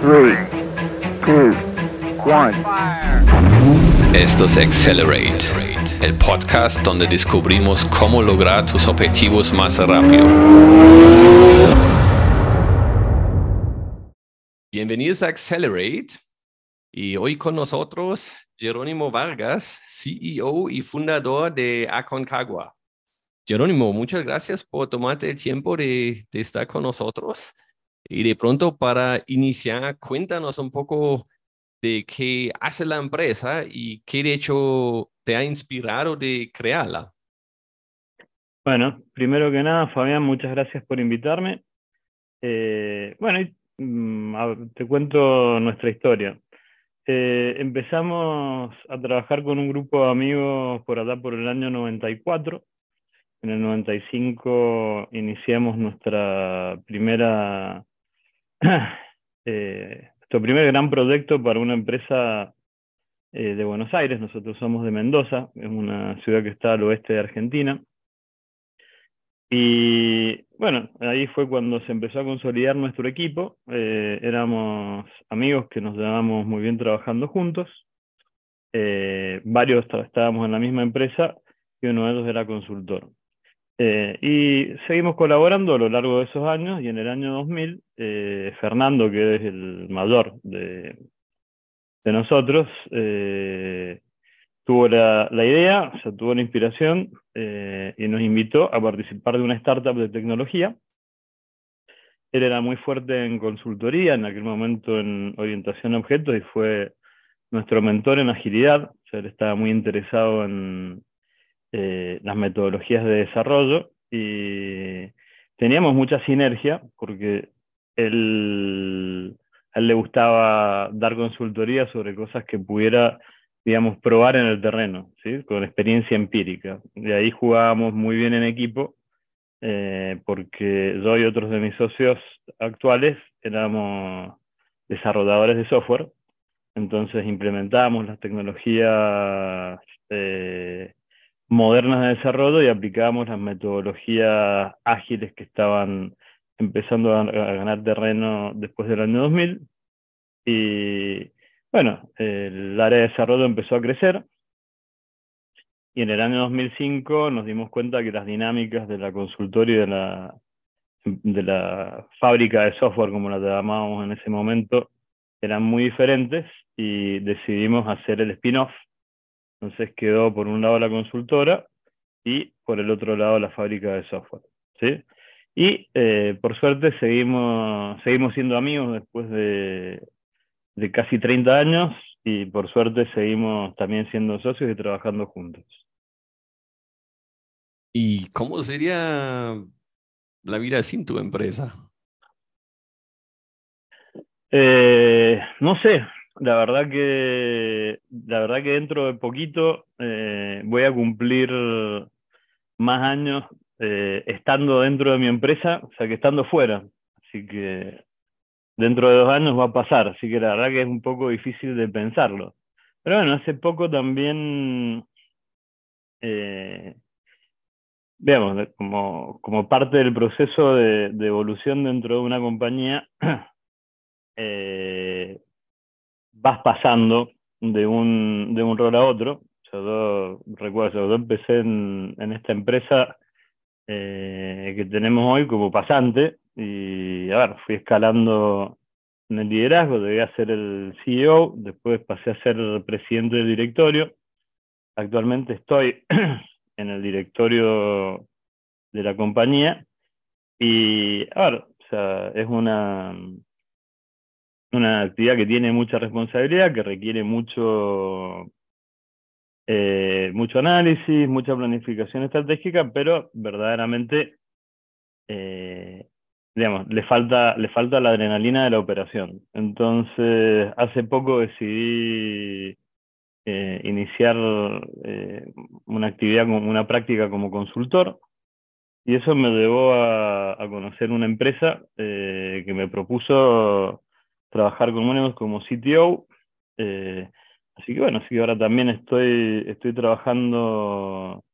three, two, one. Esto es Accelerate, el podcast donde descubrimos cómo lograr tus objetivos más rápido. Bienvenidos a Accelerate y hoy con nosotros Jerónimo Vargas, CEO y fundador de Aconcagua. Jerónimo, muchas gracias por tomarte el tiempo de, de estar con nosotros. Y de pronto, para iniciar, cuéntanos un poco de qué hace la empresa y qué de hecho te ha inspirado de crearla. Bueno, primero que nada, Fabián, muchas gracias por invitarme. Eh, bueno, mm, te cuento nuestra historia. Eh, empezamos a trabajar con un grupo de amigos por allá por el año 94. En el 95 iniciamos nuestra primera eh, nuestro primer gran proyecto para una empresa eh, de Buenos Aires, nosotros somos de Mendoza, es una ciudad que está al oeste de Argentina. Y bueno, ahí fue cuando se empezó a consolidar nuestro equipo. Eh, éramos amigos que nos llevábamos muy bien trabajando juntos. Eh, varios estábamos en la misma empresa y uno de ellos era consultor. Eh, y seguimos colaborando a lo largo de esos años y en el año 2000, eh, Fernando, que es el mayor de, de nosotros, eh, tuvo la, la, idea, o sea, tuvo la inspiración y nos invitó a participar de una startup de tecnología. Él era muy fuerte en consultoría, en aquel momento en orientación a objetos y fue nuestro mentor en agilidad, o sea, él estaba muy interesado en eh, las metodologías de desarrollo y teníamos mucha sinergia porque él, a él le gustaba dar consultoría sobre cosas que pudiera, digamos, probar en el terreno, ¿sí? con experiencia empírica. De ahí jugábamos muy bien en equipo eh, porque yo y otros de mis socios actuales éramos desarrolladores de software, entonces implementábamos las tecnologías eh, modernas de desarrollo y aplicábamos las metodologías ágiles que estaban empezando a, ganar terreno después del año 2000. Y bueno, el área de desarrollo empezó a crecer y en el año 2005 nos dimos cuenta que las dinámicas de la consultoría y de la, de la fábrica de software, como la llamábamos en ese momento, eran muy diferentes y decidimos hacer el spin-off entonces quedó por un lado la consultora y por el otro lado la fábrica de software. ¿sí? Y eh, por suerte seguimos, seguimos siendo amigos después de, de casi 30 años y por suerte seguimos también siendo socios y trabajando juntos. ¿Y cómo sería la vida sin tu empresa? Eh, no sé, la verdad que, la verdad que dentro de poquito eh, voy a cumplir más años eh, estando dentro de mi empresa, o sea que estando fuera. Así que dentro de dos años va a pasar, así que la verdad que es un poco difícil de pensarlo. Pero bueno, hace poco también, eh, veamos, como, como parte del proceso de, evolución dentro de una compañía, vas pasando de un, de un rol a otro. Yo, recuerdo, yo empecé en, esta empresa eh, que tenemos hoy como pasante y a ver, fui escalando en el liderazgo, llegué a ser el CEO, después pasé a ser presidente del directorio. Actualmente estoy en el directorio de la compañía y a ver, o sea, es una, una actividad que tiene mucha responsabilidad, que requiere mucho, eh, mucho análisis, mucha planificación estratégica, pero verdaderamente, eh, digamos, le falta, le falta la adrenalina de la operación. Entonces, hace poco decidí eh, iniciar una actividad, una práctica como consultor, y eso me llevó a, a conocer una empresa que me propuso trabajar con Monemus como CTO. Eh, así que bueno, así que ahora también estoy, estoy trabajando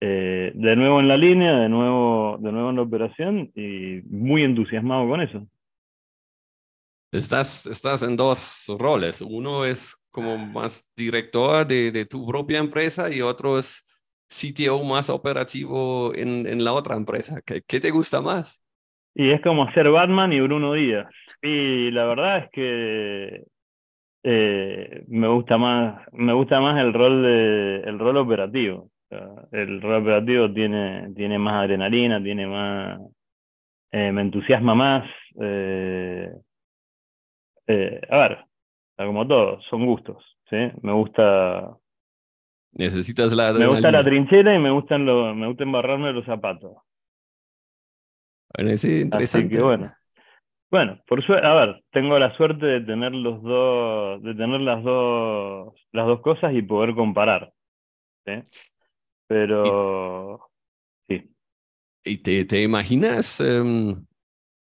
eh, de nuevo en la línea, de nuevo, de nuevo en la operación y muy entusiasmado con eso. Estás, estás en dos roles. Uno es como más director de, de tu propia empresa y otro es CTO más operativo en, en la otra empresa. ¿Qué, ¿Qué, te gusta más? Y es como ser Batman y Bruno Díaz. Y la verdad es que eh, me gusta más, me gusta más el rol de, el rol operativo. el rol operativo tiene, tiene más adrenalina, tiene más, eh, me entusiasma más. Eh, eh, a ver, como todo, son gustos, ¿sí? Me gusta... Necesitas la Me gusta la trinchera y me gustan lo, me gusta embarrarme los zapatos. Bueno, sí, interesante. Así que bueno. Bueno, por suerte, a ver, tengo la suerte de tener los dos, de tener las dos, las dos cosas y poder comparar. ¿sí? Pero sí. ¿Y te, te imaginas um,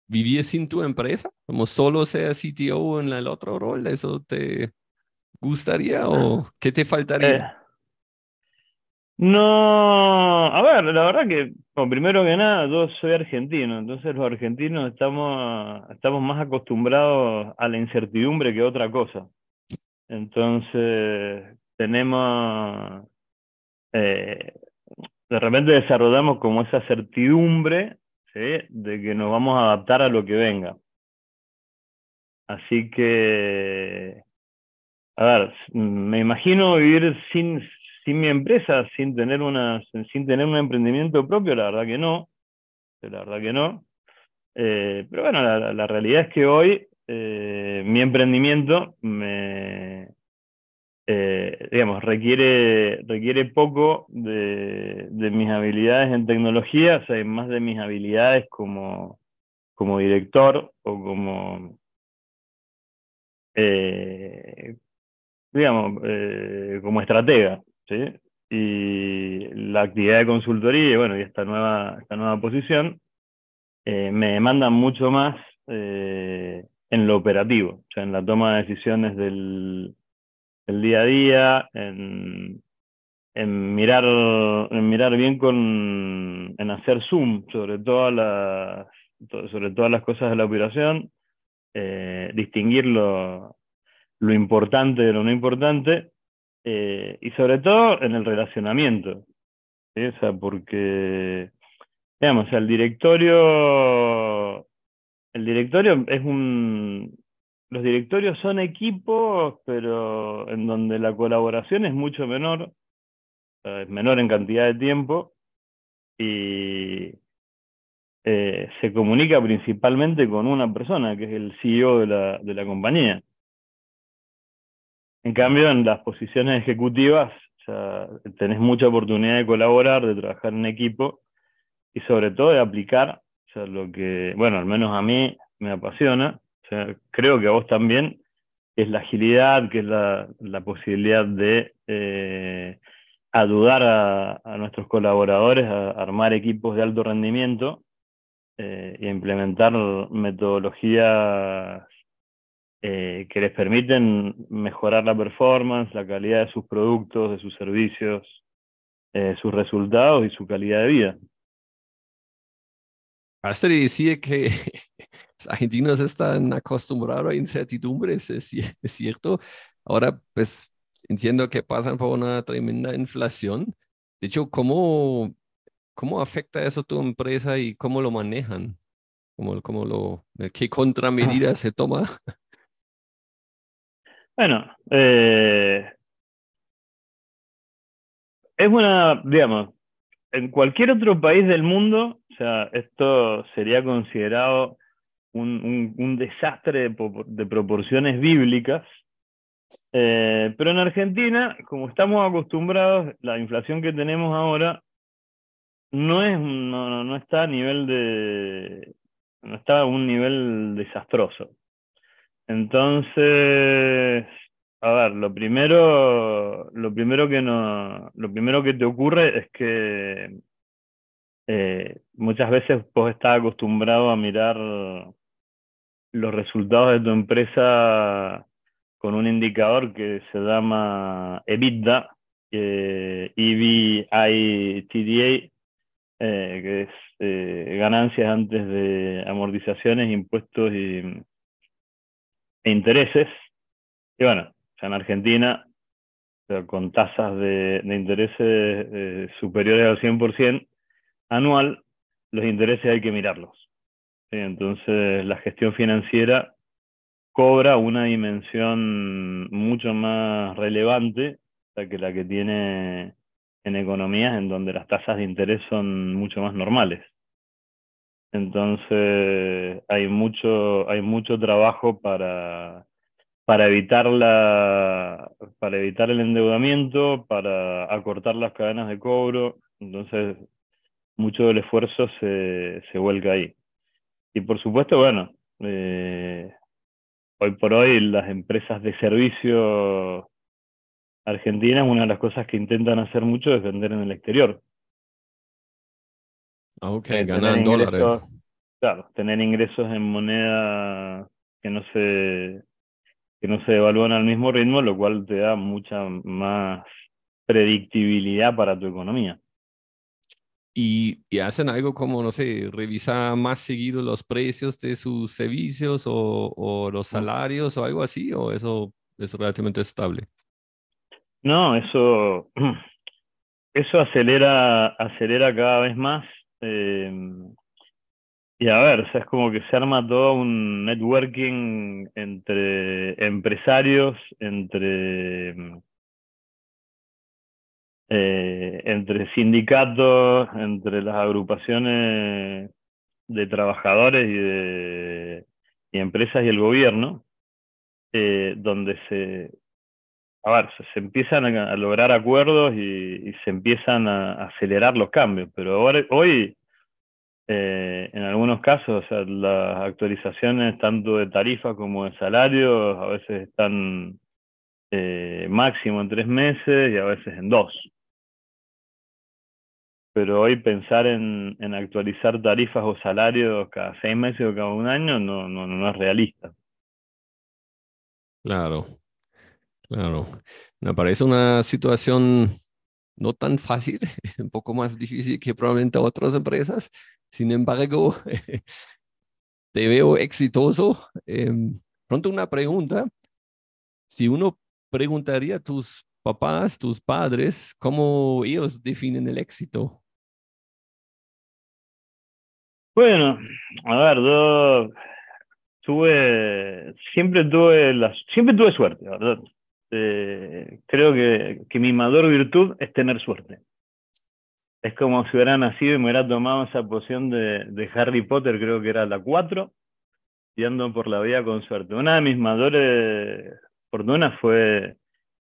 vivir sin tu empresa? Como solo ser CTO en el otro rol, ¿eso te gustaría o qué te faltaría? Eh, no, a ver, la verdad que, primero que nada, yo soy argentino, entonces los argentinos estamos, estamos más acostumbrados a la incertidumbre que a otra cosa. Entonces, tenemos, eh, de repente desarrollamos como esa certidumbre de que nos vamos a adaptar a lo que venga. Así que, a ver, me imagino vivir sin, sin mi empresa, sin tener, una, sin tener un emprendimiento propio, la verdad que no. La verdad que no. Eh, pero bueno, la, realidad es que hoy eh, mi emprendimiento me, eh, digamos, requiere, requiere poco de, de, mis habilidades en tecnología, o sea, más de mis habilidades como, como director o como, digamos, como estratega. ¿Sí? Y la actividad de consultoría y bueno, y esta nueva, esta nueva posición eh, me demandan mucho más eh, en lo operativo, o sea, en la toma de decisiones del, día a día, en, en, mirar, en mirar bien con, en hacer zoom sobre todas las, sobre todas las cosas de la operación, eh, distinguir lo, lo importante de lo no importante eh, y sobre todo en el relacionamiento. O sea, porque, digamos, el directorio, el directorio es un, los directorios son equipos, pero en donde la colaboración es mucho menor, es menor en cantidad de tiempo y eh, se comunica principalmente con una persona, que es el CEO de la, de la compañía. En cambio, en las posiciones ejecutivas ya tenés mucha oportunidad de colaborar, de trabajar en equipo y sobre todo de aplicar lo que, bueno, al menos a mí me apasiona, creo que a vos también, es la agilidad, que es la, posibilidad de eh, ayudar a, nuestros colaboradores a armar equipos de alto rendimiento eh, y a implementar metodologías eh, que les permiten mejorar la performance, la calidad de sus productos, de sus servicios, eh, sus resultados y su calidad de vida. Astrid decía que los argentinos están acostumbrados a incertidumbres, es, es cierto. Ahora, pues entiendo que pasan por una tremenda inflación. De hecho, ¿cómo, cómo afecta eso a tu empresa y cómo lo manejan? ¿Cómo, cómo lo, ¿Qué contramedidas se toma? Bueno, eh, es una, digamos, en cualquier otro país del mundo, o sea, esto sería considerado un, un, desastre de, proporciones bíblicas, eh, pero en Argentina, como estamos acostumbrados, la inflación que tenemos ahora no, es, no, no está a nivel de, no está a un nivel desastroso. Entonces, a ver, lo primero, lo primero que no, lo primero que te ocurre es que eh, muchas veces vos estás acostumbrado a mirar los resultados de tu empresa con un indicador que se llama EBITDA, eh, EBITDA, que es eh, ganancias antes de amortizaciones, impuestos y, e intereses. Y bueno, ya en Argentina, con tasas de, intereses eh, superiores al 100% anual, los intereses hay que mirarlos. Entonces, la gestión financiera cobra una dimensión mucho más relevante que la que tiene en economías en donde las tasas de interés son mucho más normales. Entonces hay mucho, hay mucho trabajo para, para, evitar la, para evitar el endeudamiento, para acortar las cadenas de cobro. Entonces mucho del esfuerzo se, se vuelca ahí. Y por supuesto, bueno, eh, hoy por hoy las empresas de servicio argentinas, una de las cosas que intentan hacer mucho es vender en el exterior. Ah, ok, eh, ganar dólares. Claro, tener ingresos en moneda que no se que no se devalúan al mismo ritmo, lo cual te da mucha más predictibilidad para tu economía. Y, y, hacen algo como, no sé, revisar más seguido los precios de sus servicios o, o los mm. salarios o algo así, o eso es relativamente estable. No, eso, eso acelera, acelera cada vez más. Eh, y a ver, es como que se arma todo un networking entre empresarios, entre, eh, entre sindicatos, entre las agrupaciones de trabajadores y de y empresas y el gobierno, eh, donde se, a ver, se, empiezan a, lograr acuerdos y, se empiezan a, acelerar los cambios, pero ahora, hoy, eh, en algunos casos, las actualizaciones tanto de tarifa como de salarios a veces están eh, máximo en tres meses y a veces en dos. Pero hoy pensar en, en actualizar tarifas o salarios cada seis meses o cada un año no, no, no es realista. Claro, Claro, me parece una situación no tan fácil, un poco más difícil que probablemente otras empresas. Sin embargo, te veo exitoso. Em, pronto una pregunta. Si uno preguntaría a tus papás, tus padres, cómo ellos definen el éxito. Bueno, a ver, tuve, siempre tuve la, siempre tuve suerte, ¿verdad? Eh, creo que, mi mayor virtud es tener suerte. Es como si hubiera nacido y me hubiera tomado esa poción de, de Harry Potter, creo que era la 4, y ando por la vida con suerte. Una de mis mayores fortunas fue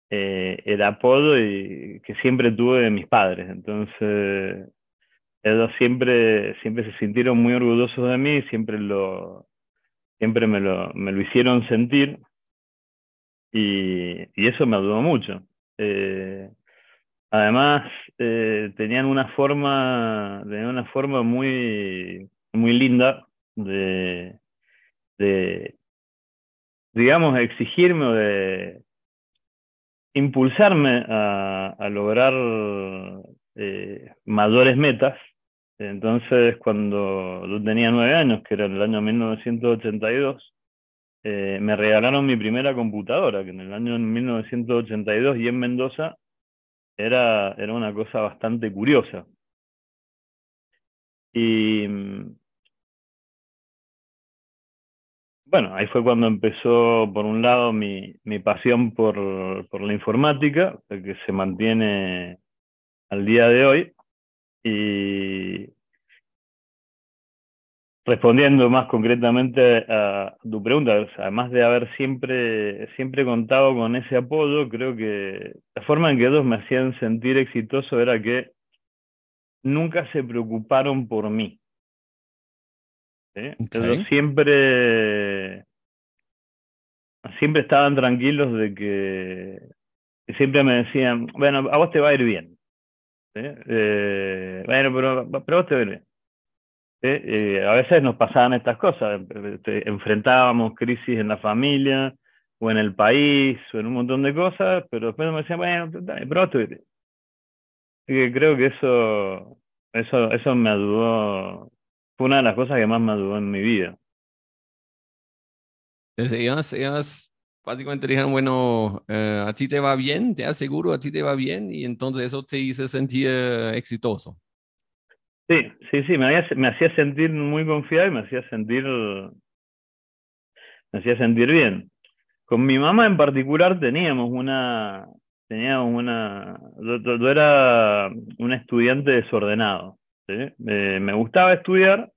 eh, el apodo y, que siempre tuve de mis padres. Entonces, ellos siempre, siempre se sintieron muy orgullosos de mí, siempre, lo, siempre me, lo, me lo hicieron sentir y, eso me ayudó mucho. Eh, además, eh, tenían una forma, tenían una forma muy, muy linda de, de, digamos, exigirme o de impulsarme a, a lograr eh, mayores metas. Entonces, cuando yo tenía nueve años, que era el año 1982, eh, me regalaron mi primera computadora, que en el año 1982 y en Mendoza era, era una cosa bastante curiosa. Y bueno, ahí fue cuando empezó, por un lado, mi, mi pasión por, por la informática, que se mantiene al día de hoy. Y, Respondiendo más concretamente a tu pregunta, además de haber siempre, siempre contado con ese apoyo, creo que la forma en que ellos me hacían sentir exitoso era que nunca se preocuparon por mí. Ellos siempre, siempre estaban tranquilos de que, siempre me decían, bueno, a vos te va a ir bien. Eh, bueno, pero, pero a vos te va a ir bien. Eh, a veces nos pasaban estas cosas, este, enfrentábamos crisis en la familia o en el país o en un montón de cosas, pero después me decían, bueno, pero que creo que eso, eso, eso me ayudó, fue una de las cosas que más me ayudó en mi vida. Entonces ellos, ellos básicamente dijeron, bueno, eh, a ti te va bien, te aseguro, a ti te va bien, y entonces eso te hizo sentir exitoso. Sí, sí, sí, me, me hacía sentir muy confiado y me hacía sentir, me hacía sentir bien. Con mi mamá en particular teníamos una, teníamos una, yo, era un estudiante desordenado, ¿sí? me gustaba estudiar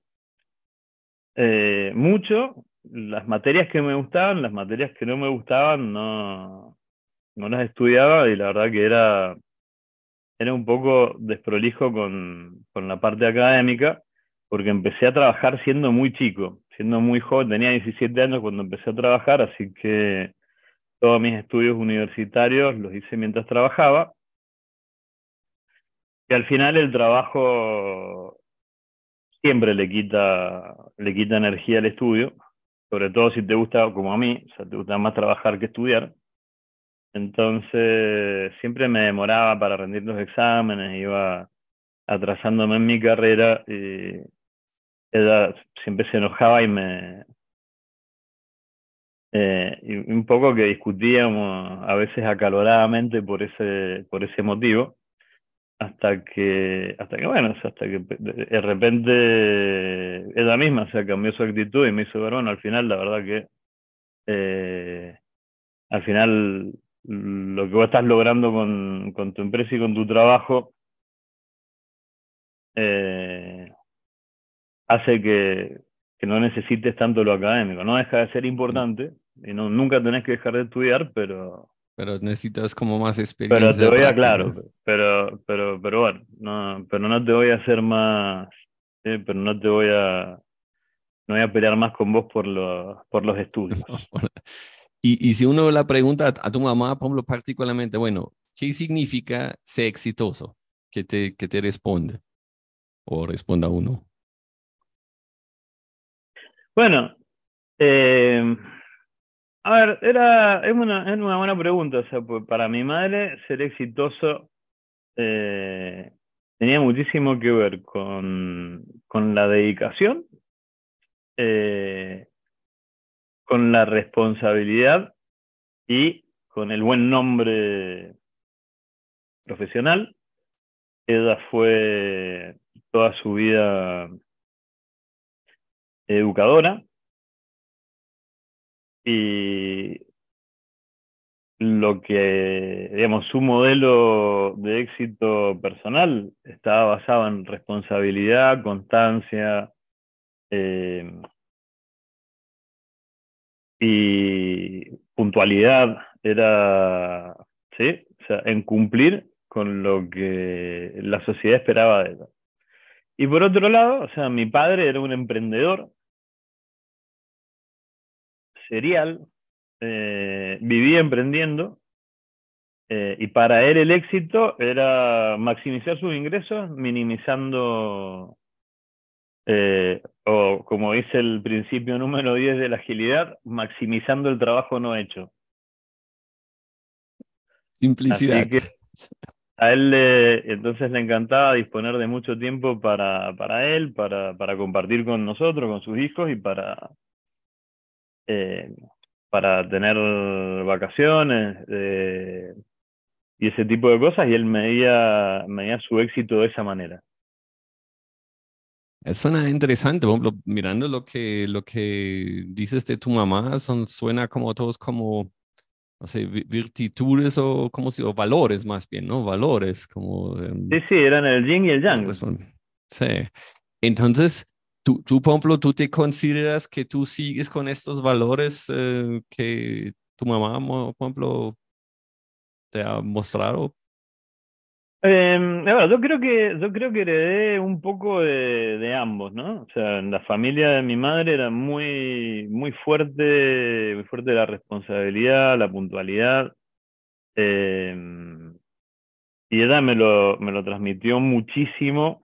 eh, mucho, las materias que me gustaban, las materias que no me gustaban no, no las estudiaba y la verdad que era era un poco desprolijo con, con la parte académica, porque empecé a trabajar siendo muy chico, siendo muy joven, tenía 17 años cuando empecé a trabajar, así que todos mis estudios universitarios los hice mientras trabajaba. Y al final el trabajo siempre le quita, le quita energía al estudio, sobre todo si te gusta, como a mí, o sea, te gusta más trabajar que estudiar. Entonces, siempre me demoraba para rendir los exámenes, iba atrasándome en mi carrera y ella siempre se enojaba y me... Eh, y un poco que discutíamos a veces acaloradamente por ese, por ese motivo, hasta que, hasta que bueno, hasta que de repente ella misma se cambió su actitud y me hizo ver, bueno, al final la verdad que eh, al final lo que vos estás logrando con, con tu empresa y con tu trabajo eh, hace que, que, no necesites tanto lo académico. No deja de ser importante y no, nunca tenés que dejar de estudiar, pero... Pero necesitas como más experiencia. Pero te voy a, claro, pero, pero, pero bueno, no, pero no te voy a hacer más, pero no te voy a, no voy a pelear más con vos por los, por los estudios. Y, si uno la pregunta a, tu mamá, por ejemplo, particularmente, bueno, ¿qué significa ser exitoso? ¿Qué te, qué te responde? O responda uno. Bueno, eh, a ver, era, es, una, es una buena pregunta. O sea, pues para mi madre, ser exitoso eh, tenía muchísimo que ver con, con la dedicación, eh, con la responsabilidad y con el buen nombre profesional. Ella fue toda su vida educadora y lo que, digamos, su modelo de éxito personal estaba basado en responsabilidad, constancia, eh, y puntualidad era, ¿sí? O sea, en cumplir con lo que la sociedad esperaba de ella. Y por otro lado, o sea, mi padre era un emprendedor serial, eh, vivía emprendiendo, eh, y para él el éxito era maximizar sus ingresos, minimizando eh, o como dice el principio número 10 de la agilidad, maximizando el trabajo no hecho. Simplicidad. a él le, entonces le encantaba disponer de mucho tiempo para, para él, para, para compartir con nosotros, con sus hijos y para, eh, para tener vacaciones eh, y ese tipo de cosas y él medía, medía su éxito de esa manera. Suena interesante, por ejemplo, mirando lo que, lo que dices de tu mamá, son, suena como todos como, no sé, virtudes o, como si, o valores más bien, ¿no? Valores, como... Em, sí, sí, eran el yin y el yang. Sí. Entonces, tú, tú, por ejemplo, ¿tú te consideras que tú sigues con estos valores eh, que tu mamá, por ejemplo, te ha mostrado? Eh, yo creo que yo creo que heredé un poco de, ambos, ¿no? O sea, la familia de mi madre era muy muy fuerte, muy fuerte la responsabilidad, la puntualidad. Eh, y ella me lo, me lo transmitió muchísimo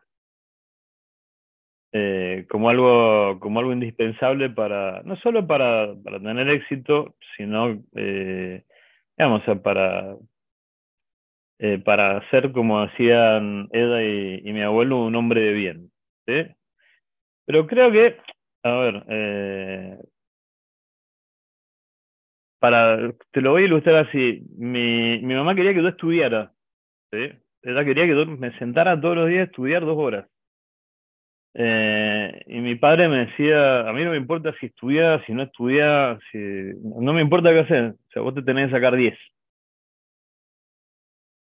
eh, como algo como algo indispensable para no solo para, para tener éxito, sino eh, digamos, o para eh, para ser, como decían Eda y, mi abuelo, un hombre de bien. ¿sí? Pero creo que, a ver, eh, para, te lo voy a ilustrar así. Mi, mi mamá quería que yo estudiara. ¿sí? Quería que yo me sentara todos los días a estudiar dos horas. Eh, y mi padre me decía, a mí no me importa si estudias, si no estudias, si... no me importa qué hacer, o sea, vos te tenés que sacar 10.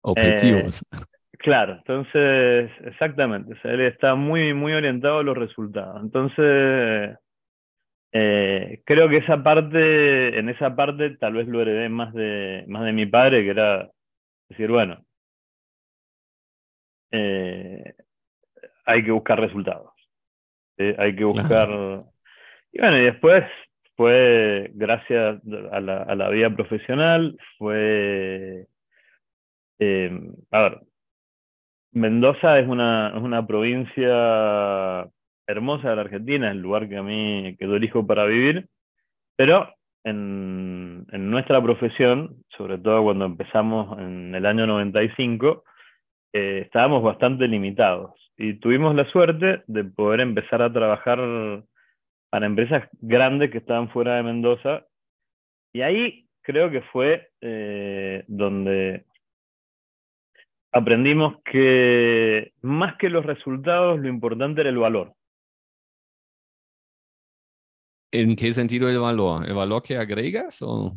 Objetivos. Eh, claro, entonces, exactamente, o sea, él está muy, muy orientado a los resultados. Entonces, eh, creo que esa parte, en esa parte tal vez lo heredé más de, más de mi padre, que era decir, bueno, eh, hay que buscar resultados. Hay que buscar... Y bueno, y después fue, gracias a la, a la vida profesional, fue... Eh, a ver, Mendoza es una, es una provincia hermosa de la Argentina, es el lugar que a mí quedó elijo para vivir, pero en, en, nuestra profesión, sobre todo cuando empezamos en el año 95, eh, estábamos bastante limitados y tuvimos la suerte de poder empezar a trabajar para empresas grandes que estaban fuera de Mendoza y ahí creo que fue eh, donde aprendimos que más que los resultados, lo importante era el valor. ¿En qué sentido el valor? ¿El valor que agregas o?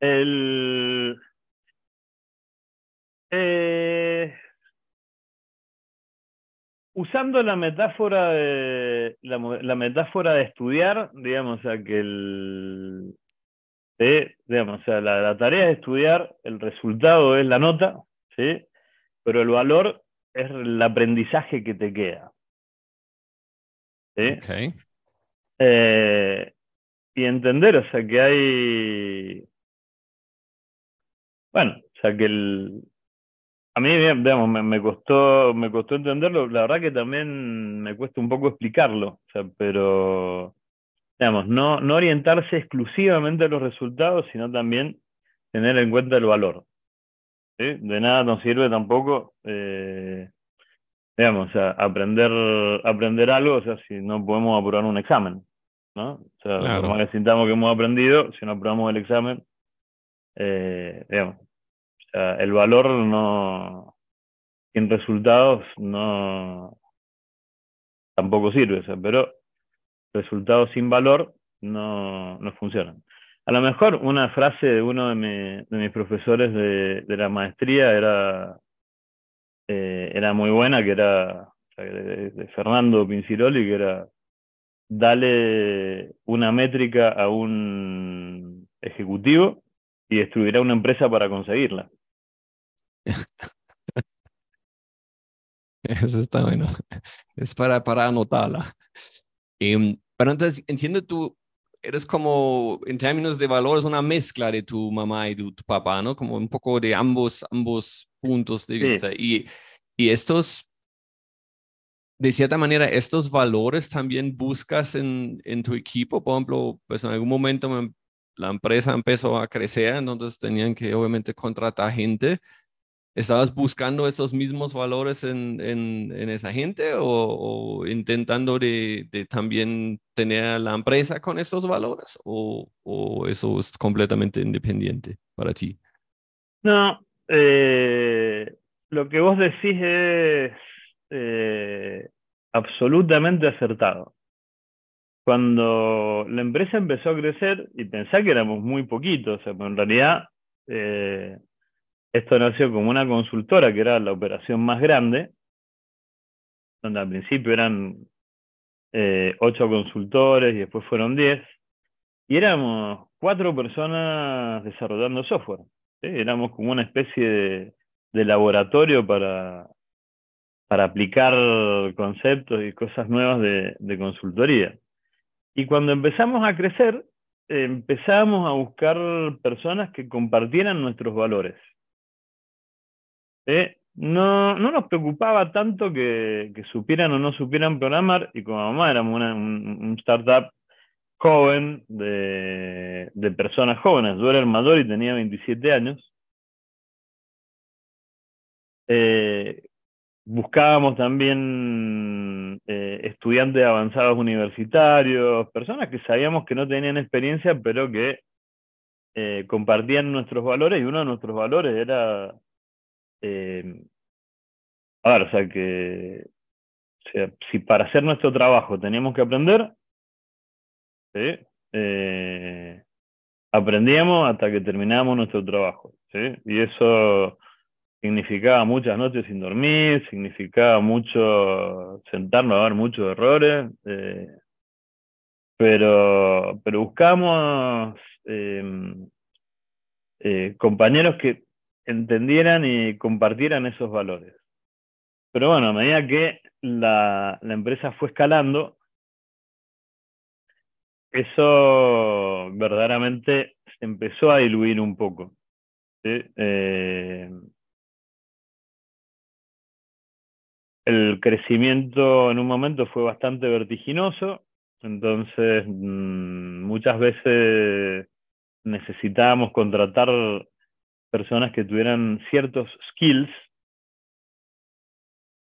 El... Eh, usando la metáfora de la, la, metáfora de estudiar, digamos, o sea, que el digamos, o sea, la, la, tarea es estudiar, el resultado es la nota, ¿sí? Pero el valor es el aprendizaje que te queda. ¿sí? Okay. Eh, y entender, o sea, que hay. Bueno, o sea, que el. A mí, digamos, me, me, costó, me costó entenderlo. La verdad que también me cuesta un poco explicarlo. O sea, pero, digamos, no, no orientarse exclusivamente a los resultados, sino también tener en cuenta el valor. ¿Sí? De nada nos sirve tampoco, eh, digamos, o sea, aprender, aprender algo, o sea, si no podemos aprobar un examen. ¿no? O sea, Claro. como que sintamos que hemos aprendido, si no aprobamos el examen, eh, digamos, o sea, el valor no, en resultados no, tampoco sirve, o sea, pero resultados sin valor no, no funcionan. A lo mejor una frase de uno de, mi- de mis profesores de, la maestría era, eh, era muy buena, que era de Fernando Pinciroli, que era dale una métrica a un ejecutivo y destruirá una empresa para conseguirla. Eso está bueno. Es para, para anotarla. Em, pero entonces, entiendo tú, eres como, en términos de valores, una mezcla de tu mamá y tu, tu papá, ¿no? Como un poco de ambos, ambos puntos de Sí. vista. Y, y estos, de cierta manera, estos valores también buscas en, en tu equipo. Por ejemplo, pues en algún momento me- la empresa empezó a crecer, entonces tenían que obviamente contratar gente. ¿Estabas buscando esos mismos valores en, en, en esa gente o, o intentando de, de también tener a la empresa con estos valores o, o eso es completamente independiente para ti? No, eh, lo que vos decís es eh, absolutamente acertado. Cuando la empresa empezó a crecer, y pensá que éramos muy poquitos, o sea, pero en realidad eh, esto nació como una consultora que era la operación más grande, donde al principio eran eh, ocho consultores y después fueron diez, y éramos cuatro personas desarrollando software. ¿sí? Éramos como una especie de, laboratorio para, para aplicar conceptos y cosas nuevas de, consultoría. Y cuando empezamos a crecer, empezamos a buscar personas que compartieran nuestros valores. ¿Sí? No, no nos preocupaba tanto que, supieran o no supieran programar, y como mamá éramos una- un, startup joven de, de personas jóvenes. Yo era el mayor y tenía 27 años. Eh, buscábamos también eh, estudiantes avanzados universitarios, personas que sabíamos que no tenían experiencia, pero que eh, compartían nuestros valores y uno de nuestros valores era, eh, a ver, o sea, que o sea, si para hacer nuestro trabajo teníamos que aprender. Eh, aprendíamos hasta que terminábamos nuestro trabajo. ¿sí? Y eso significaba muchas noches sin dormir, significaba mucho sentarnos a ver muchos errores, eh, pero, pero buscamos eh, compañeros que entendieran y compartieran esos valores. Pero bueno, a medida que la, empresa fue escalando, eso verdaderamente empezó a diluir un poco. Eh, el crecimiento en un momento fue bastante vertiginoso, entonces mm, muchas veces necesitábamos contratar personas que tuvieran ciertos skills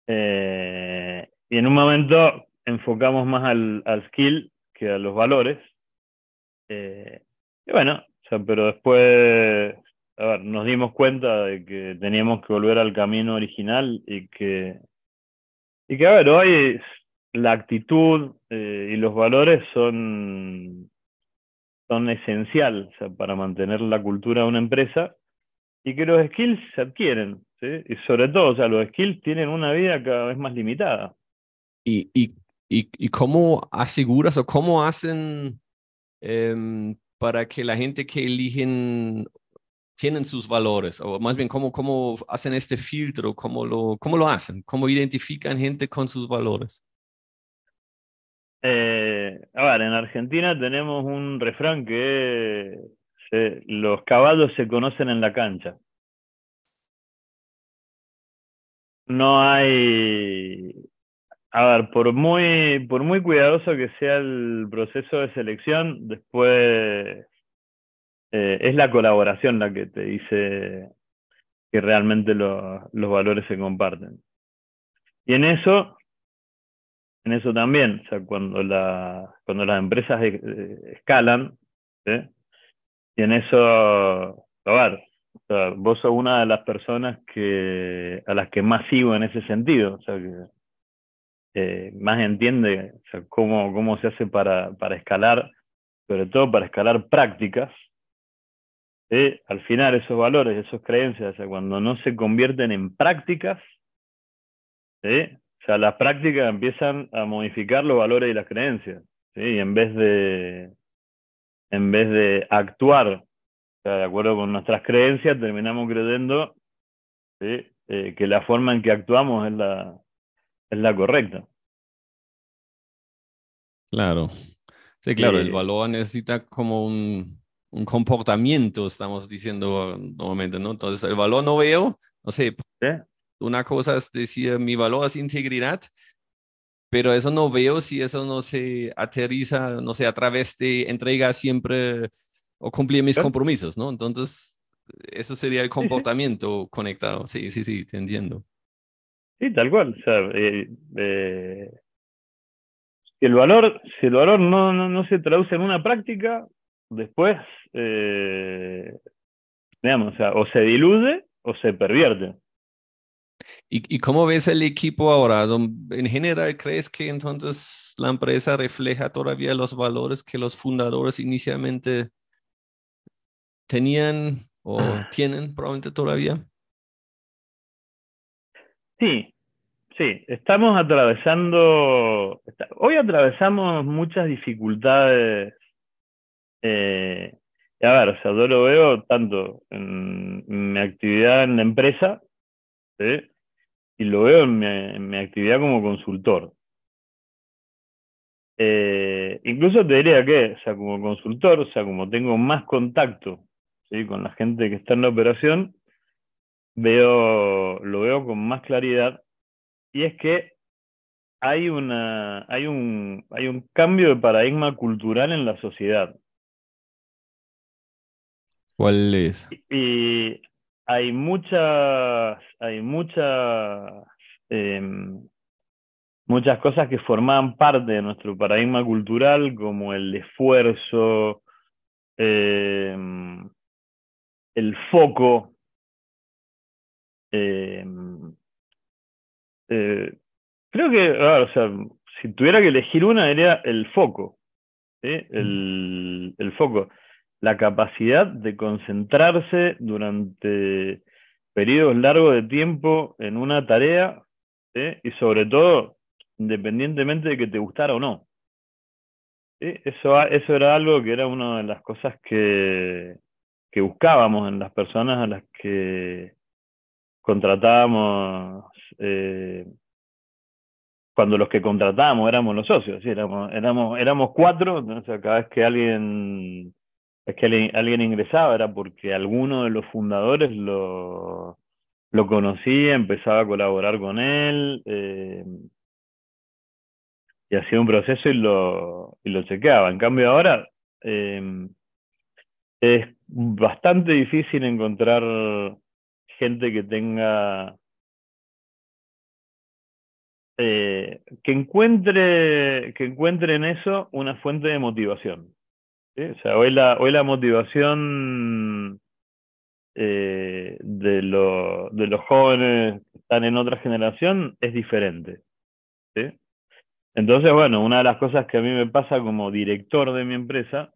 eh, y en un momento enfocamos más al, skill que a los valores. Eh, y bueno, pero después, nos dimos cuenta de que teníamos que volver al camino original y que, y que a ver, hoy la actitud eh, y los valores son, son para mantener la cultura de una empresa y que los skills se adquieren, ¿sí? y sobre todo, o sea, los skills tienen una vida cada vez más limitada. ¿Y, y ¿Y, cómo aseguras o cómo hacen em, para que la gente que eligen tienen sus valores? O más bien, ¿cómo, cómo hacen este filtro? ¿Cómo lo, ¿Cómo lo hacen? ¿Cómo identifican gente con sus valores? Eh, a ver, en Argentina tenemos un refrán que los caballos se conocen en la cancha. No hay a ver, por muy, por muy cuidadoso que sea el proceso de selección, después eh, es la colaboración la que te dice que realmente los valores se comparten. Y en eso, en eso también, o sea, cuando, cuando las empresas eh, escalan, y en eso, a ver, vos sos una de las personas que, a las que más sigo en ese sentido, o sea, que eh, más entiende cómo, cómo se hace para, para escalar, sobre todo para escalar prácticas, al final esos valores, esas creencias, cuando no se convierten en prácticas, o sea, las prácticas empiezan a modificar los valores y las creencias, y en vez de, en vez de actuar de acuerdo con nuestras creencias, terminamos creyendo eh, que la forma en que actuamos es la, es la correcta. Claro. Sí, claro, el valor necesita como un, un, comportamiento, estamos diciendo nuevamente, ¿no? Entonces, el valor no veo, no sé, una cosa es decir, mi valor es integridad, pero eso no veo si eso no se aterriza, no sé, a través de entrega siempre o cumplir mis compromisos, ¿no? Entonces, eso sería el comportamiento conectado. Sí, sí, sí, te entiendo. Sí, tal cual. O sea, eh, eh, si el valor, si el valor no, no, se traduce en una práctica, después, eh, digamos, o, sea, o se diluye o se pervierte. ¿Y, ¿Y cómo ves el equipo ahora? ¿En general crees que entonces la empresa refleja todavía los valores que los fundadores inicialmente tenían o ah. tienen probablemente todavía? Sí, sí, estamos atravesando, hoy atravesamos muchas dificultades. Eh, a ver, o sea, yo lo veo tanto en, mi actividad en la empresa, y lo veo en mi, actividad como consultor. Eh, incluso te diría que, o sea, como consultor, o sea, como tengo más contacto ¿sí? con la gente que está en la operación, veo, lo veo con más claridad, y es que hay, una, hay, un, hay un cambio de paradigma cultural en la sociedad. ¿Cuál es? Y, hay muchas, hay muchas, em, muchas cosas que formaban parte de nuestro paradigma cultural, como el esfuerzo, em, el foco. Eh, eh, creo que, o sea, si tuviera que elegir una, sería el foco. El, el foco. La capacidad de concentrarse durante periodos largos de tiempo en una tarea y sobre todo independientemente de que te gustara o no. Eso, eso era algo que era una de las cosas que, que buscábamos en las personas a las que contratábamos, eh, cuando los que contratábamos éramos los socios, éramos, éramos, éramos cuatro, entonces cada vez que alguien, es que alguien, ingresaba era porque alguno de los fundadores lo, conocía, empezaba a colaborar con él, eh, y hacía un proceso y lo, y lo chequeaba. En cambio ahora eh, es bastante difícil encontrar gente que tenga eh, que encuentre que encuentre en eso una fuente de motivación. O sea, hoy la, hoy la motivación eh, de, lo, de los jóvenes que están en otra generación es diferente. ¿sí? Entonces, bueno, una de las cosas que a mí me pasa como director de mi empresa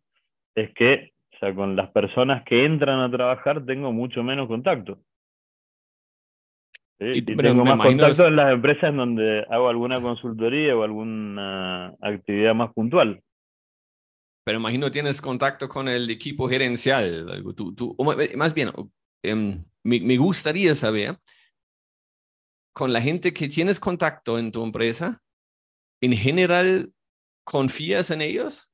es que, o sea, con las personas que entran a trabajar tengo mucho menos contacto. Y, tengo más contacto en las empresas en donde hago alguna consultoría o alguna actividad más puntual. Pero imagino tienes contacto con el equipo gerencial. Tú, más bien, em, me, gustaría saber, con la gente que tienes contacto en tu empresa, en general, ¿confías en ellos?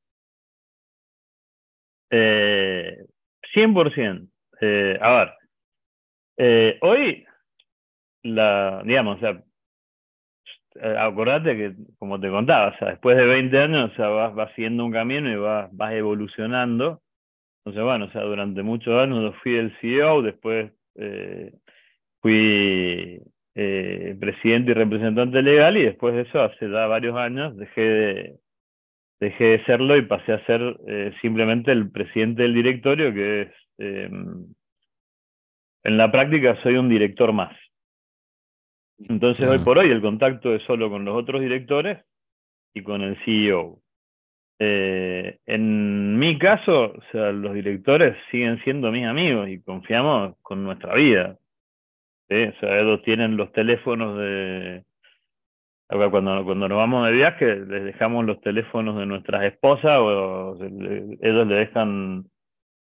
Eh, 100%. Eh, a ver, eh, hoy, la, digamos, eh, acordate que, como te contaba, o sea, después de 20 años, o sea, vas, vas siguiendo un camino y vas, vas evolucionando. Entonces, bueno, o sea, durante muchos años fui el CEO, después eh, fui eh, presidente y representante legal y después de eso, hace ya varios años, dejé de, dejé de serlo y pasé a ser eh, simplemente el presidente del directorio, que es, em, en la práctica soy un director más. Entonces hoy por hoy el contacto es solo con los otros directores y con el CEO. Eh, en mi caso, o sea, los directores siguen siendo mis amigos y confiamos con nuestra vida. O sea, ellos tienen los teléfonos de... Cuando, cuando nos vamos de viaje, les dejamos los teléfonos de nuestras esposas o ellos le dejan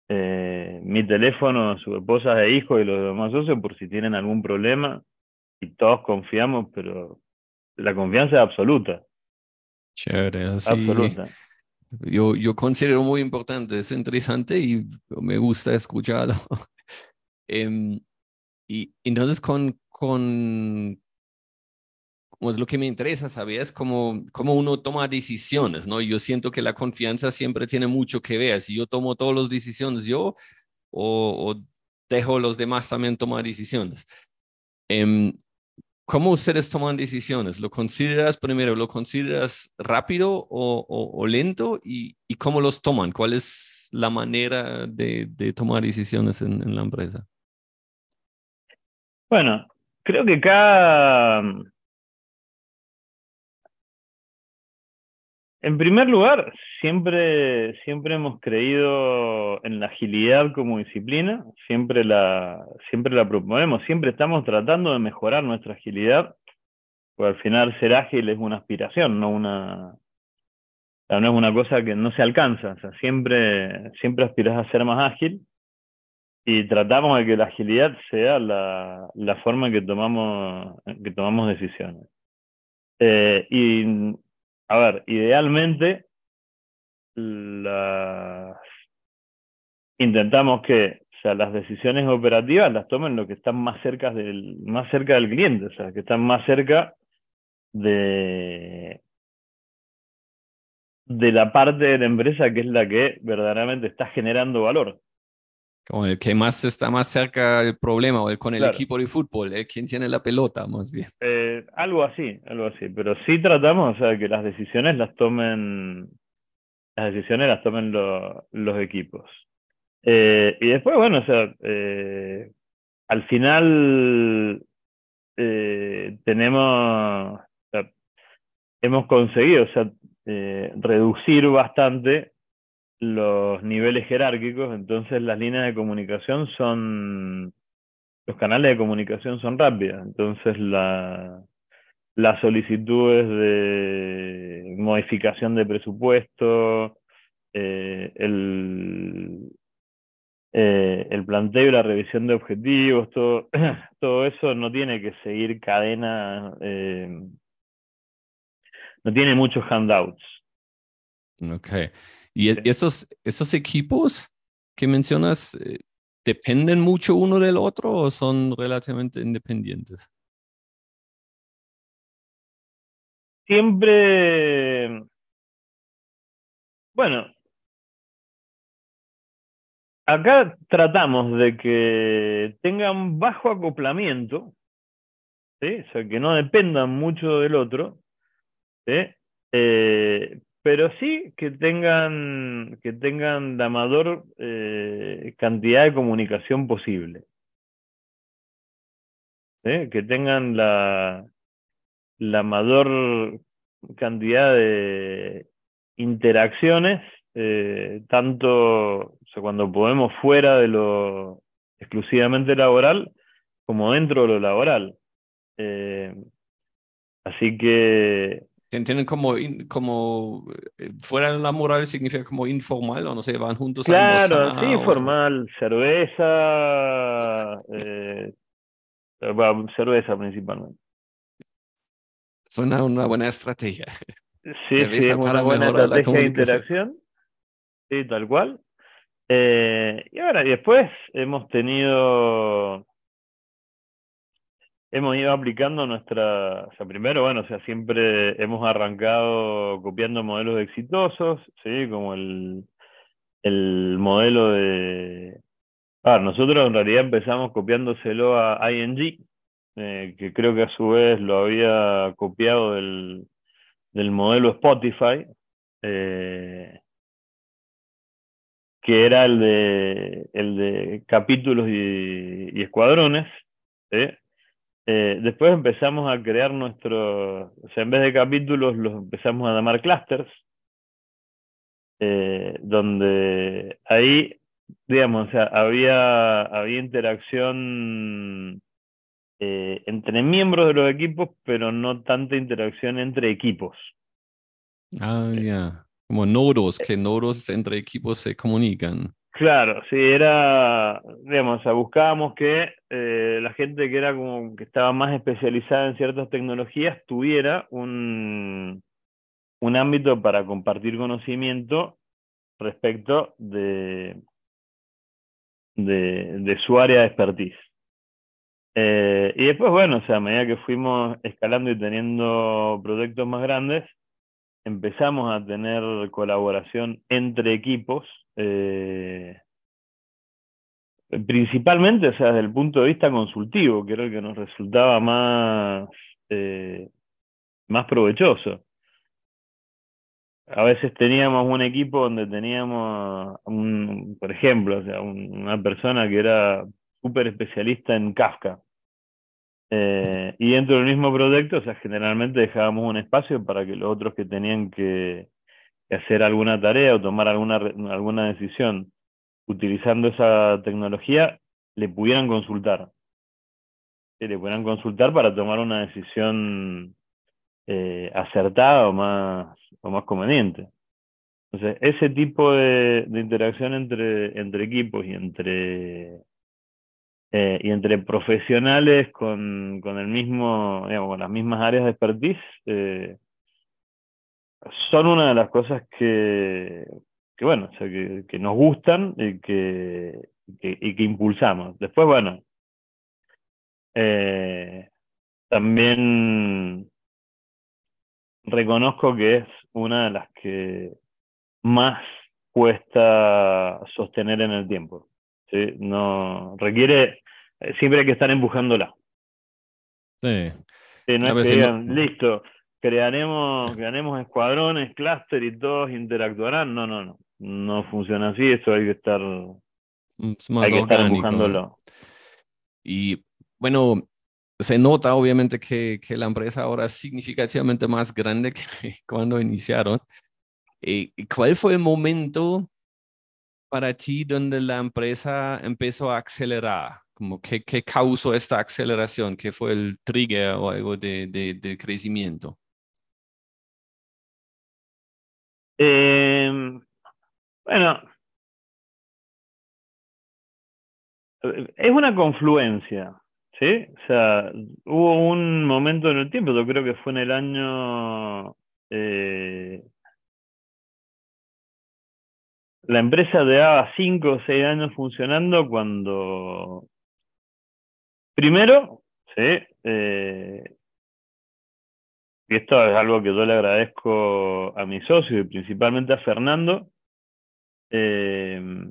eh, mi teléfono a sus esposas e hijos y los demás socios por si tienen algún problema y todos confiamos, pero la confianza es absoluta. Chévere, así. Absoluta. Yo, yo considero muy importante, es interesante y me gusta escucharlo. eh, y entonces con, con, como es lo que me interesa, ¿sabes? Cómo, cómo uno toma decisiones, ¿no? Yo siento que la confianza siempre tiene mucho que ver. Si yo tomo todas las decisiones yo o, o dejo a los demás también tomar decisiones. Eh, ¿Cómo ustedes toman decisiones? ¿Lo consideras primero, lo consideras rápido o, lento? Y, ¿Y, cómo los toman? ¿Cuál es la manera de, de tomar decisiones en, en la empresa? Bueno, creo que cada... En primer lugar, siempre, siempre hemos creído en la agilidad como disciplina, siempre la, siempre la proponemos, siempre estamos tratando de mejorar nuestra agilidad, porque al final ser ágil es una aspiración, no una, no es una cosa que no se alcanza, siempre, siempre aspiras a ser más ágil y tratamos de que la agilidad sea la, la forma en que tomamos, que tomamos decisiones. Eh, y, a ver, idealmente, las, intentamos que o sea, las decisiones operativas las tomen los que están más cerca del, más cerca del cliente, o sea, que están más cerca de, de la parte de la empresa que es la que verdaderamente está generando valor. Como el que más está más cerca del problema, o el, con el equipo de fútbol, ¿eh? quien tiene la pelota, más bien. Eh, algo así, algo así. Pero sí tratamos, o sea, que las decisiones las tomen, las decisiones las tomen los equipos. Eh, y después, bueno, o sea, al final tenemos, o sea, hemos conseguido o sea, reducir bastante los niveles jerárquicos, entonces las líneas de comunicación son, los canales de comunicación son rápidas, entonces la, las solicitudes de modificación de presupuesto, eh, el, eh, el planteo y la revisión de objetivos, todo, todo eso no tiene que seguir cadena, eh, no tiene muchos handouts. Ok. ¿Y esos, esos equipos que mencionas eh, dependen mucho uno del otro o son relativamente independientes? Siempre, bueno, acá tratamos de que tengan bajo acoplamiento, ¿sí? o sea, que no dependan mucho del otro, ¿sí? Eh, pero sí que tengan, que tengan la mayor eh, cantidad de comunicación posible. ¿sí? Que tengan la, la mayor cantidad de interacciones, eh, tanto cuando podemos fuera de lo exclusivamente laboral, como dentro de lo laboral. Eh, así que Tienen como, in- como eh, fuera de la moral significa como informal o no sé, van juntos a Claro, sí, o- formal, cerveza, eh, cerveza principalmente. Suena una buena estrategia. Sí, sí, es una buena estrategia de interacción, sí, tal cual. Eh, y ahora, y después hemos tenido, hemos ido aplicando nuestra, o sea, primero, bueno, o sea, siempre hemos arrancado copiando modelos exitosos, sí, como el, el modelo de, Ah, nosotros en realidad empezamos copiándoselo a ING, eh, que creo que a su vez lo había copiado del, del modelo Spotify, eh, que era el de, el de capítulos y, y escuadrones. ¿sí? Eh, después empezamos a crear nuestros, o sea, en vez de capítulos los empezamos a llamar clusters, eh, donde ahí digamos, o sea, había, había interacción eh, entre miembros de los equipos, pero no tanta interacción entre equipos. Ah, ya. Como nodos, que nodos entre equipos se comunican. Claro, sí, era, digamos, buscábamos que eh, la gente que era como que estaba más especializada en ciertas tecnologías tuviera un, un ámbito para compartir conocimiento respecto de, de, de su área de expertise. Eh, y después, bueno, o sea, a medida que fuimos escalando y teniendo proyectos más grandes, empezamos a tener colaboración entre equipos, eh, principalmente, o sea, desde el punto de vista consultivo, que era el que nos resultaba más, eh, más provechoso. A veces teníamos un equipo donde teníamos, un, por ejemplo, o sea, un- una persona que era súper especialista en Kafka. Eh, y dentro del mismo proyecto, o sea, generalmente dejábamos un espacio para que los otros que tenían que hacer alguna tarea o tomar alguna, alguna decisión utilizando esa tecnología, le pudieran consultar. Le pudieran consultar para tomar una decisión eh, acertada o más, o más conveniente. Entonces, ese tipo de, de interacción entre, entre equipos y entre, eh, y entre profesionales con, con el mismo, digamos, con las mismas áreas de expertise, eh, son una de las cosas que, que bueno, o sea, que, que nos gustan y que, que- y que impulsamos. Después, bueno, eh, también reconozco que es una de las que más cuesta sostener en el tiempo. ¿sí? No, requiere, eh, siempre hay que estar empujándola. Sí. Sí, no es que no- listo, crearemos, crearemos escuadrones, clúster y todos interactuarán. No, no, no. No funciona así, eso hay que estar Es más hay que estar empujándolo. Y bueno, se nota obviamente que, que la empresa ahora es significativamente más grande que cuando iniciaron. Eh, ¿Cuál fue el momento para ti donde la empresa empezó a acelerar? Como ¿qué, qué causó esta aceleración? ¿Qué fue el trigger o algo de, de, de crecimiento? Eh, bueno, es una confluencia, ¿sí? O sea, hubo un momento en el tiempo, yo creo que fue en el año... eh, la empresa llevaba cinco o seis años funcionando cuando... Primero, ¿sí? Eh, y esto es algo que yo le agradezco a mi socio y principalmente a Fernando. eh,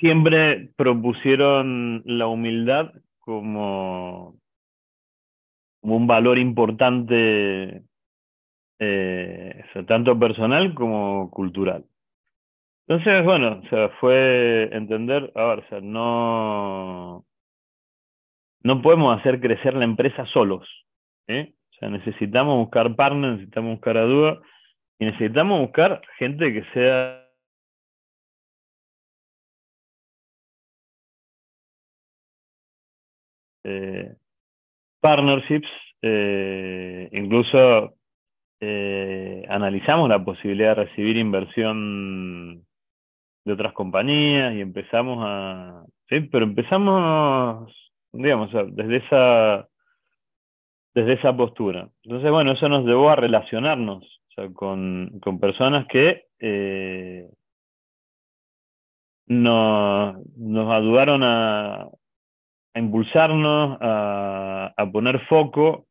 siempre propusieron la humildad como, un valor importante, eh, tanto personal como cultural. Entonces, bueno, o sea, fue entender, a ver, no, no podemos hacer crecer la empresa solos. ¿Eh? Necesitamos buscar partners, necesitamos buscar ayuda y necesitamos buscar gente que sea eh, partnerships, eh, incluso analizamos la posibilidad de recibir inversión de otras compañías y empezamos a, sí, pero empezamos, digamos, desde esa desde esa postura. Entonces, bueno, eso nos llevó a relacionarnos con, personas que eh, nos, ayudaron a, impulsarnos, a, poner foco,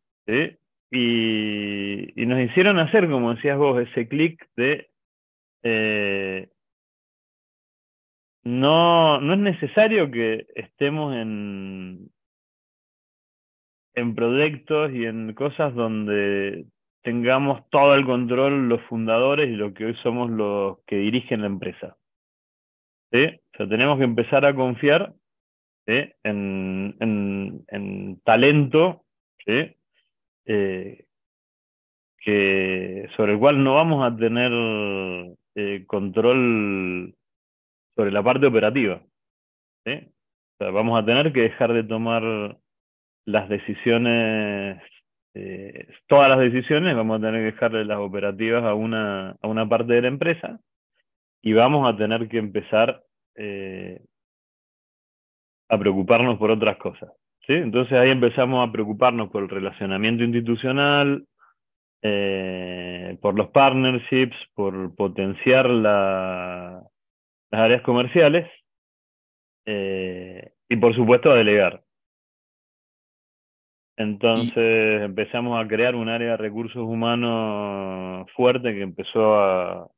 y nos hicieron hacer, como decías vos, ese clic de eh, no, no es necesario que estemos en, en proyectos y en cosas donde tengamos todo el control los fundadores y lo que hoy somos los que dirigen la empresa. O sea, tenemos que empezar a confiar en, en, en talento eh, que, sobre el cual no vamos a tener eh, control sobre la parte operativa. O sea, vamos a tener que dejar de tomar las decisiones, eh, todas las decisiones, vamos a tener que dejarle las operativas a una, a una parte de la empresa y vamos a tener que empezar eh, a preocuparnos por otras cosas. ¿sí? Entonces ahí empezamos a preocuparnos por el relacionamiento institucional, eh, por los partnerships, por potenciar la, las áreas comerciales y por supuesto a delegar. Entonces empezamos a crear un área de recursos humanos fuerte que empezó a,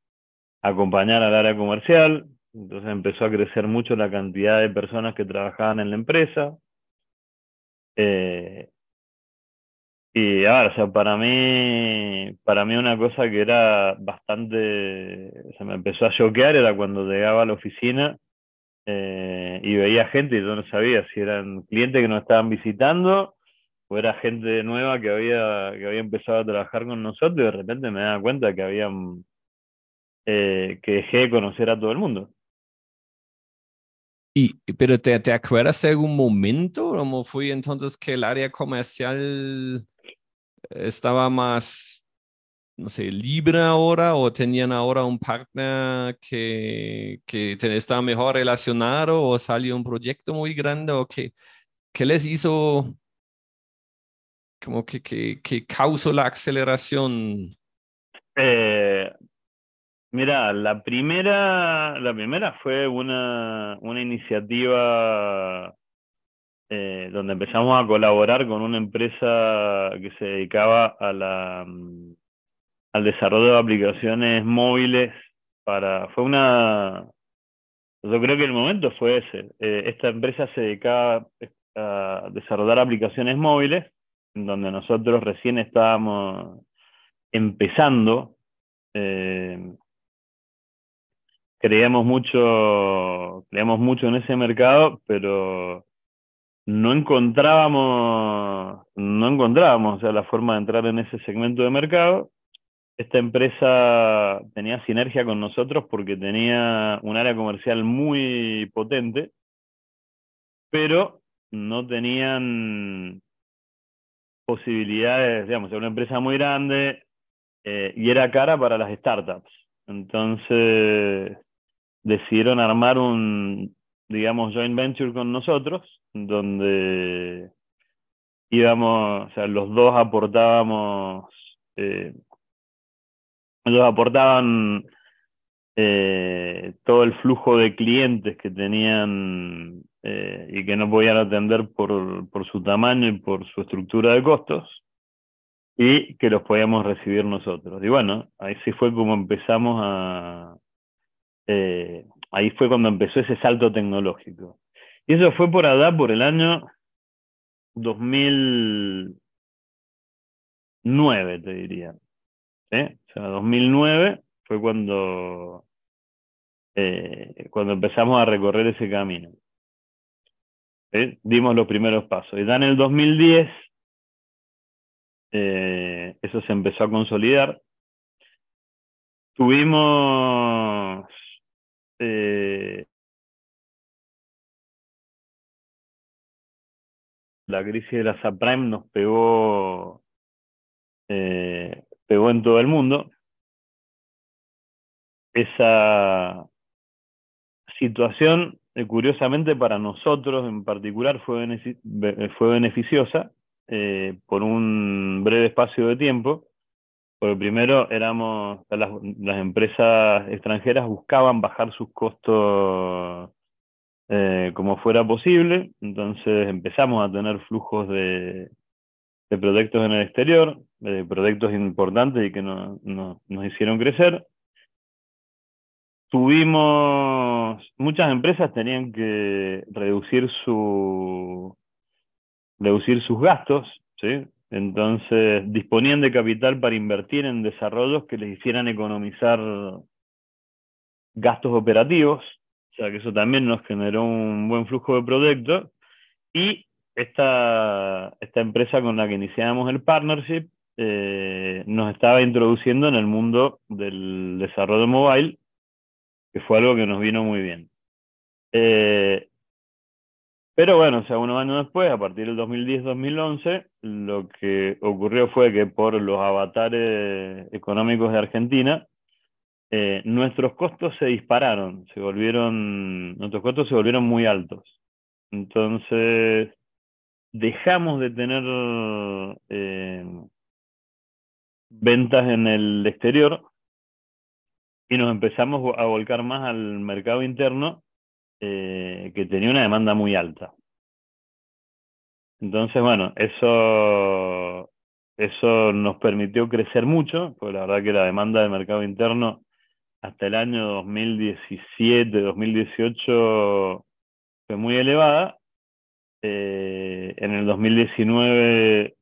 acompañar al área comercial. Entonces empezó a crecer mucho la cantidad de personas que trabajaban en la empresa. Eh, y ahora, o sea, para mí, para mí una cosa que era bastante, se me empezó a choquear era cuando llegaba a la oficina eh, y veía gente y yo no sabía si eran clientes que nos estaban visitando o era gente nueva que había, que había empezado a trabajar con nosotros y de repente me daba cuenta que habían, eh, que dejé de conocer a todo el mundo. Y, pero te, ¿te acuerdas de algún momento? ¿Cómo fue entonces que el área comercial estaba más, no sé, libre ahora o tenían ahora un partner que, que te- estaba mejor relacionado o salió un proyecto muy grande o qué, qué les hizo, como que, que, que causó la aceleración? Eh, mira, la primera, la primera fue una, una iniciativa eh, donde empezamos a colaborar con una empresa que se dedicaba a la, mm, al desarrollo de aplicaciones móviles para, fue una, yo creo que el momento fue ese. Eh, esta empresa se dedicaba a desarrollar aplicaciones móviles, donde nosotros recién estábamos empezando. eh, creíamos mucho, creíamos mucho en ese mercado, pero no encontrábamos, no encontrábamos o la forma de entrar en ese segmento de mercado. Esta empresa tenía sinergia con nosotros porque tenía un área comercial muy potente, pero no tenían posibilidades, digamos, era una empresa muy grande eh, y era cara para las startups. Entonces decidieron armar un, digamos, joint venture con nosotros, donde íbamos, o sea, los dos aportábamos, eh, aportaban eh, todo el flujo de clientes que tenían eh, y que no podían atender por, por su tamaño y por su estructura de costos, y que los podíamos recibir nosotros. Y bueno, ahí sí fue como empezamos a... Eh, ahí fue cuando empezó ese salto tecnológico. Y eso fue por allá por el año 2009, te diría. ¿Sí? O sea, 2009 fue cuando, eh, cuando empezamos a recorrer ese camino. Dimos los primeros pasos. Y ya en el 2010 eh, eso se empezó a consolidar. Tuvimos eh, la crisis de la subprime nos pegó, eh, pegó en todo el mundo. Esa situación eh, curiosamente para nosotros en particular fue, fue beneficiosa eh, por un breve espacio de tiempo, porque primero éramos, las, las empresas extranjeras buscaban bajar sus costos eh, como fuera posible, entonces empezamos a tener flujos de, de proyectos en el exterior, de proyectos importantes y que no, nos hicieron crecer. Tuvimos, muchas empresas tenían que reducir su reducir sus gastos, ¿sí? Entonces disponían de capital para invertir en desarrollos que les hicieran economizar gastos operativos, o sea que eso también nos generó un buen flujo de proyectos. Y esta, esta empresa con la que iniciamos el partnership eh, nos estaba introduciendo en el mundo del desarrollo mobile que fue algo que nos vino muy bien. Eh, pero bueno, o sea, unos años después, a partir del 2010-2011, lo que ocurrió fue que por los avatares económicos de Argentina, eh, nuestros costos se dispararon, se volvieron, nuestros costos se volvieron muy altos. Entonces, dejamos de tener eh, ventas en el exterior y nos empezamos a volcar más al mercado interno eh, que tenía una demanda muy alta. Entonces, bueno, eso, eso nos permitió crecer mucho, porque la verdad que la demanda del mercado interno hasta el año 2017, 2018 fue muy elevada. Eh, en el 2019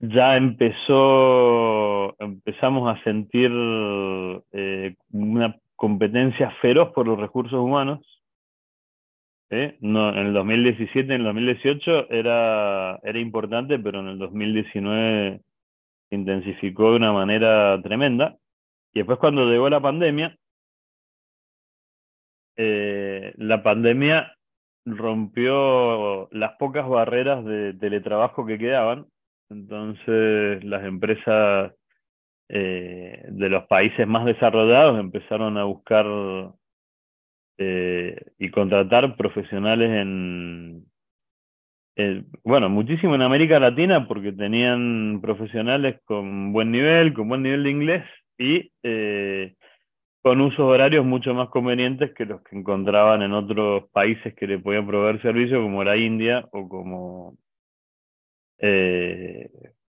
ya empezó, empezamos a sentir eh, una competencia feroz por los recursos humanos. ¿eh? En el 2017, en el 2018 era, era importante, pero en el 2019 intensificó de una manera tremenda. Y después cuando llegó la pandemia, eh, la pandemia rompió las pocas barreras de teletrabajo que quedaban entonces las empresas eh, de los países más desarrollados empezaron a buscar eh, y contratar profesionales en, bueno, muchísimo en América Latina porque tenían profesionales con buen nivel, con buen nivel de inglés y eh, con usos horarios mucho más convenientes que los que encontraban en otros países que le podían proveer servicio como la India o como eh,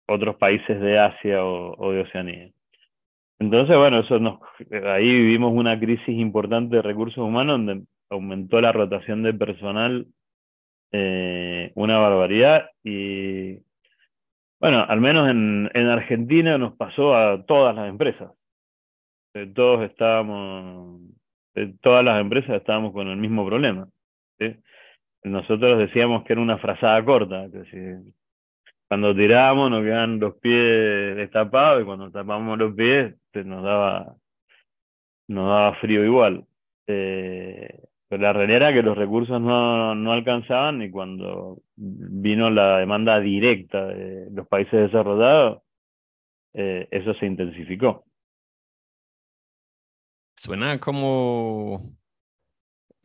otros países de Asia o, de Oceanía. Entonces, bueno, eso nos, ahí vivimos una crisis importante de recursos humanos donde aumentó la rotación de personal eh, una barbaridad y bueno, al menos en, en Argentina nos pasó a todas las empresas. todos estábamos, todas las empresas estábamos con el mismo problema. Nosotros decíamos que era una frazada corta, que cuando tirábamos nos quedaban los pies destapados y cuando tapábamos los pies nos daba, nos daba frío igual. Eh, pero la realidad era que los recursos no, no alcanzaban y cuando vino la demanda directa de los países desarrollados, eh, eso se intensificó. Suena como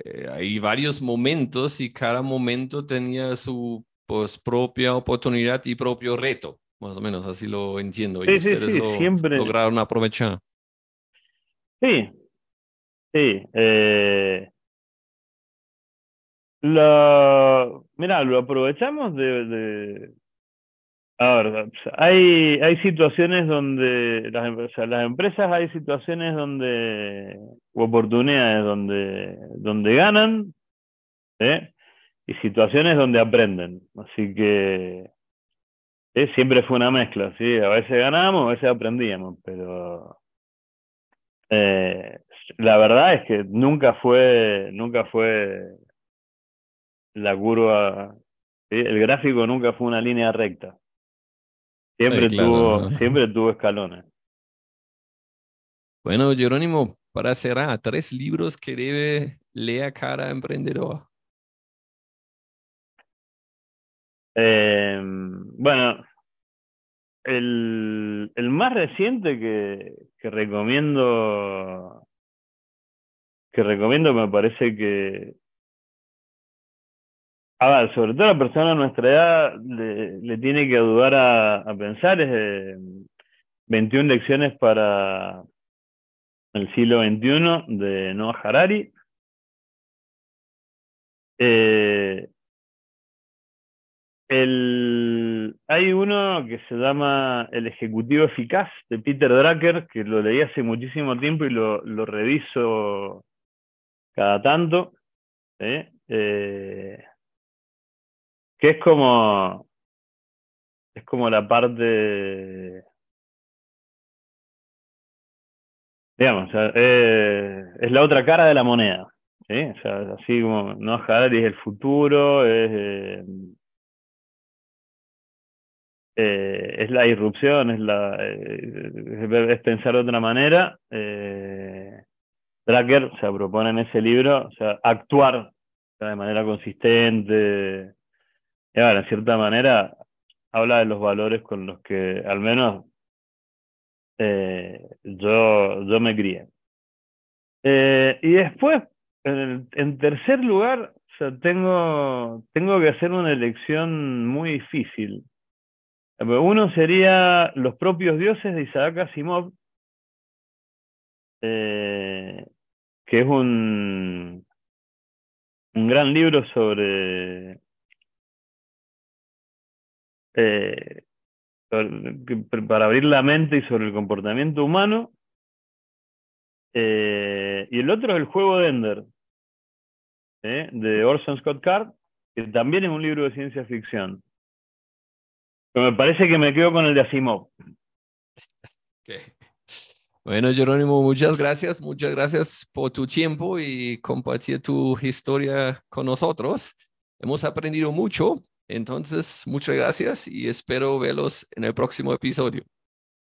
eh, hay varios momentos y cada momento tenía su pues, propia oportunidad y propio reto, más o menos así lo entiendo. y ustedes lo siempre... lograron aprovechar. Sí, sí. Eh... Lo, mira, lo aprovechamos de, a ver, hay, hay situaciones donde, las, o las empresas hay situaciones donde, o oportunidades donde, donde ganan, ¿eh? Y situaciones donde aprenden. Así que ¿eh? siempre fue una mezcla, ¿sí? A veces ganábamos, a veces aprendíamos, pero eh, la verdad es que nunca fue, nunca fue la curva, el gráfico nunca fue una línea recta. Siempre, tuvo, siempre tuvo escalones. Bueno, Jerónimo, para cerrar, tres libros que debe leer cada emprendedor. Em, bueno, el, más reciente que, que recomiendo que recomiendo me parece que a ver, sobre todo a la persona de nuestra edad le, tiene que ayudar a, pensar. Es 21 lecciones para el siglo XXI de Noah Harari. Eh, hay uno que se llama El Ejecutivo Eficaz de Peter Drucker, que lo leí hace muchísimo tiempo y lo, lo reviso cada tanto. ¿eh? eh que es como es como la parte digamos eh, es la otra cara de la moneda ¿sí? así como no Harari es el futuro es eh, eh, es la irrupción es la es, pensar de otra manera eh, se propone en ese libro o sea actuar de manera consistente y en cierta manera, habla de los valores con los que al menos eh, yo, yo me crié. Eh, y después, en, tercer lugar, tengo, tengo que hacer una elección muy difícil. Uno sería Los propios dioses de Isaac Asimov, eh, que es un, un gran libro sobre eh, para abrir la mente y sobre el comportamiento humano. Eh, y el otro es el juego de Ender, de Orson Scott Card, que también es un libro de ciencia ficción. Me parece que me quedo con el de Asimov. Bueno, Jerónimo, muchas gracias, muchas gracias por tu tiempo y compartir tu historia con nosotros. Hemos aprendido mucho entonces, muchas gracias y espero verlos en el próximo episodio.